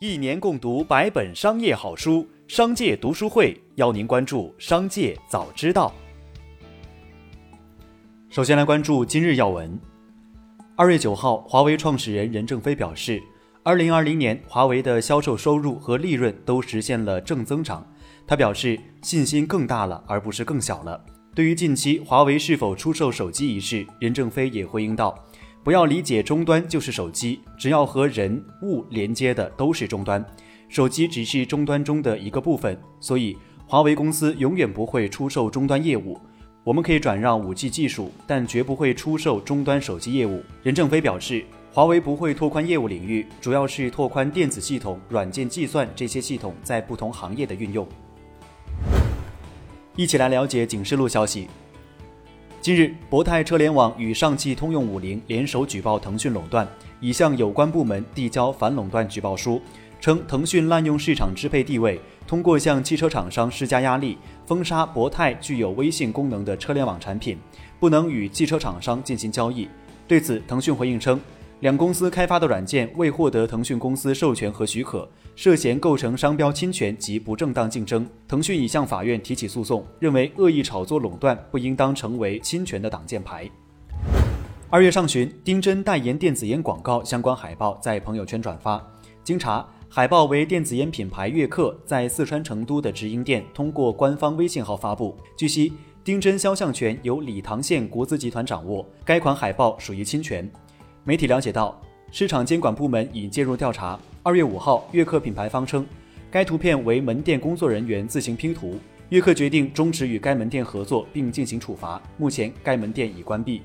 一年共读百本商业好书，商界读书会邀您关注商界早知道。首先来关注今日要闻。二月九号，华为创始人任正非表示，二零二零年华为的销售收入和利润都实现了正增长。他表示信心更大了，而不是更小了。对于近期华为是否出售手机一事，任正非也回应道。不要理解终端就是手机，只要和人物连接的都是终端，手机只是终端中的一个部分。所以，华为公司永远不会出售终端业务。我们可以转让 5G 技术，但绝不会出售终端手机业务。任正非表示，华为不会拓宽业务领域，主要是拓宽电子系统、软件计算这些系统在不同行业的运用。一起来了解警示录消息。近日，博泰车联网与上汽通用五菱联手举报腾讯垄断，已向有关部门递交反垄断举报书，称腾讯滥用市场支配地位，通过向汽车厂商施加压力，封杀博泰具有微信功能的车联网产品，不能与汽车厂商进行交易。对此，腾讯回应称。两公司开发的软件未获得腾讯公司授权和许可，涉嫌构成商标侵权及不正当竞争。腾讯已向法院提起诉讼，认为恶意炒作垄断不应当成为侵权的挡箭牌。二月上旬，丁真代言电子烟广告相关海报在朋友圈转发。经查，海报为电子烟品牌悦客在四川成都的直营店通过官方微信号发布。据悉，丁真肖像权由理塘县国资集团掌握，该款海报属于侵权。媒体了解到，市场监管部门已介入调查。二月五号，悦客品牌方称，该图片为门店工作人员自行拼图，悦客决定终止与该门店合作，并进行处罚。目前，该门店已关闭。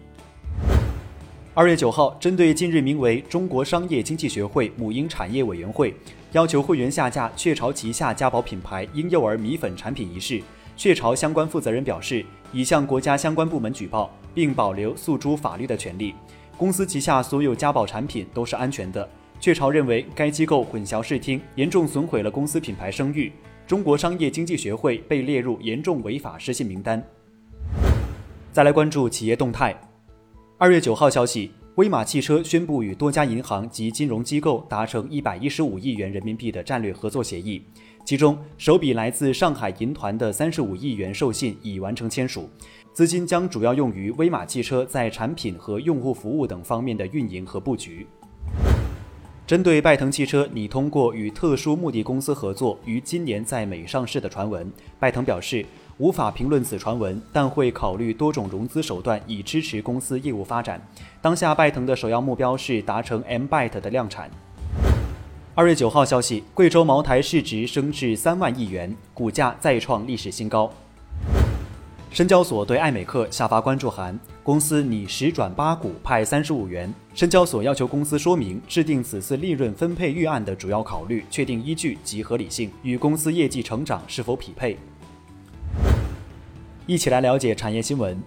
二月九号，针对近日名为“中国商业经济学会母婴产业委员会”要求会员下架雀巢旗下家宝品牌婴幼儿米粉产品一事，雀巢相关负责人表示，已向国家相关部门举报，并保留诉诸法律的权利。公司旗下所有家宝产品都是安全的。雀巢认为该机构混淆视听，严重损毁了公司品牌声誉。中国商业经济学会被列入严重违法失信名单。再来关注企业动态。二月九号消息，威马汽车宣布与多家银行及金融机构达成一百一十五亿元人民币的战略合作协议，其中首笔来自上海银团的三十五亿元授信已完成签署。资金将主要用于威马汽车在产品和用户服务等方面的运营和布局。针对拜腾汽车拟通过与特殊目的公司合作于今年在美上市的传闻，拜腾表示无法评论此传闻，但会考虑多种融资手段以支持公司业务发展。当下拜腾的首要目标是达成 M Byte 的量产。二月九号消息，贵州茅台市值升至三万亿元，股价再创历史新高。深交所对艾美克下发关注函，公司拟十转八股派三十五元。深交所要求公司说明制定此次利润分配预案的主要考虑、确定依据及合理性与公司业绩成长是否匹配。一起来了解产业新闻。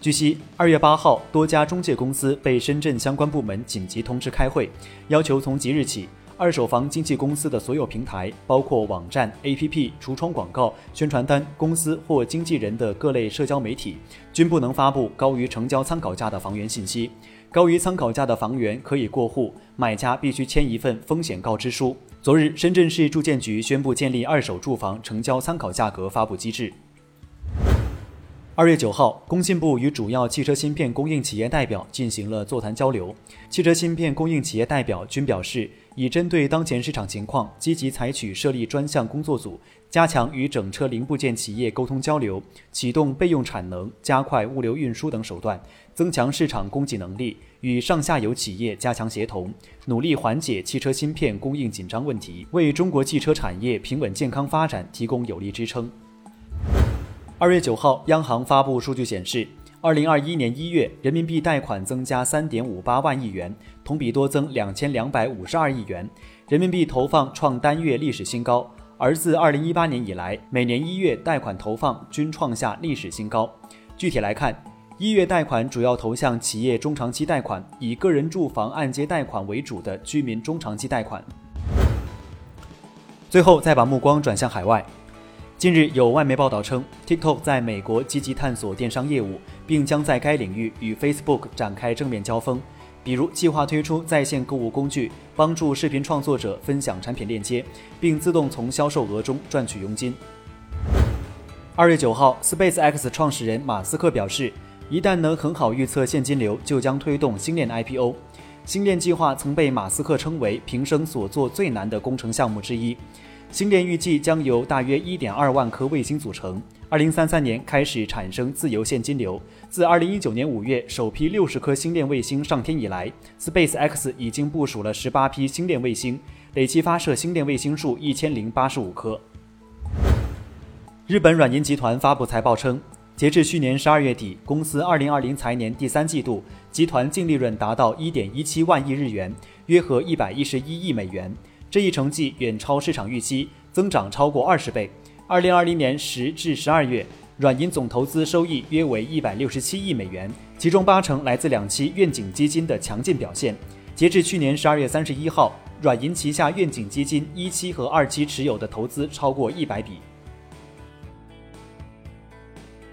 据悉，二月八号，多家中介公司被深圳相关部门紧急通知开会，要求从即日起。二手房经纪公司的所有平台，包括网站、APP、橱窗广告、宣传单、公司或经纪人的各类社交媒体，均不能发布高于成交参考价的房源信息。高于参考价的房源可以过户，买家必须签一份风险告知书。昨日，深圳市住建局宣布建立二手住房成交参考价格发布机制。二月九号，工信部与主要汽车芯片供应企业代表进行了座谈交流。汽车芯片供应企业代表均表示，已针对当前市场情况，积极采取设立专项工作组，加强与整车零部件企业沟通交流，启动备用产能、加快物流运输等手段，增强市场供给能力，与上下游企业加强协同，努力缓解汽车芯片供应紧张问题，为中国汽车产业平稳健康发展提供有力支撑。二月九号，央行发布数据显示，二零二一年一月人民币贷款增加三点五八万亿元，同比多增两千两百五十二亿元，人民币投放创单月历史新高。而自二零一八年以来，每年一月贷款投放均创下历史新高。具体来看，一月贷款主要投向企业中长期贷款，以个人住房按揭贷款为主的居民中长期贷款。最后，再把目光转向海外。近日，有外媒报道称，TikTok 在美国积极探索电商业务，并将在该领域与 Facebook 展开正面交锋。比如计划推出在线购物工具，帮助视频创作者分享产品链接，并自动从销售额中赚取佣金。二月九号，SpaceX 创始人马斯克表示，一旦能很好预测现金流，就将推动星链 IPO。星链计划曾被马斯克称为平生所做最难的工程项目之一。星链预计将由大约一点二万颗卫星组成，二零三三年开始产生自由现金流。自二零一九年五月首批六十颗星链卫星上天以来，SpaceX 已经部署了十八批星链卫星，累计发射星链卫星数一千零八十五颗。日本软银集团发布财报称，截至去年十二月底，公司二零二零财年第三季度集团净利润达到一点一七万亿日元，约合一百一十一亿美元。这一成绩远超市场预期，增长超过二十倍。二零二零年十至十二月，软银总投资收益约为一百六十七亿美元，其中八成来自两期愿景基金的强劲表现。截至去年十二月三十一号，软银旗下愿景基金一期和二期持有的投资超过一百笔。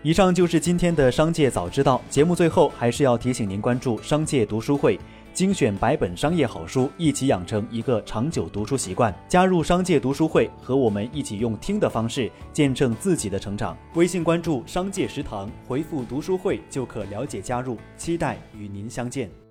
以上就是今天的商界早知道节目，最后还是要提醒您关注商界读书会。精选百本商业好书，一起养成一个长久读书习惯。加入商界读书会，和我们一起用听的方式见证自己的成长。微信关注“商界食堂”，回复“读书会”就可了解加入。期待与您相见。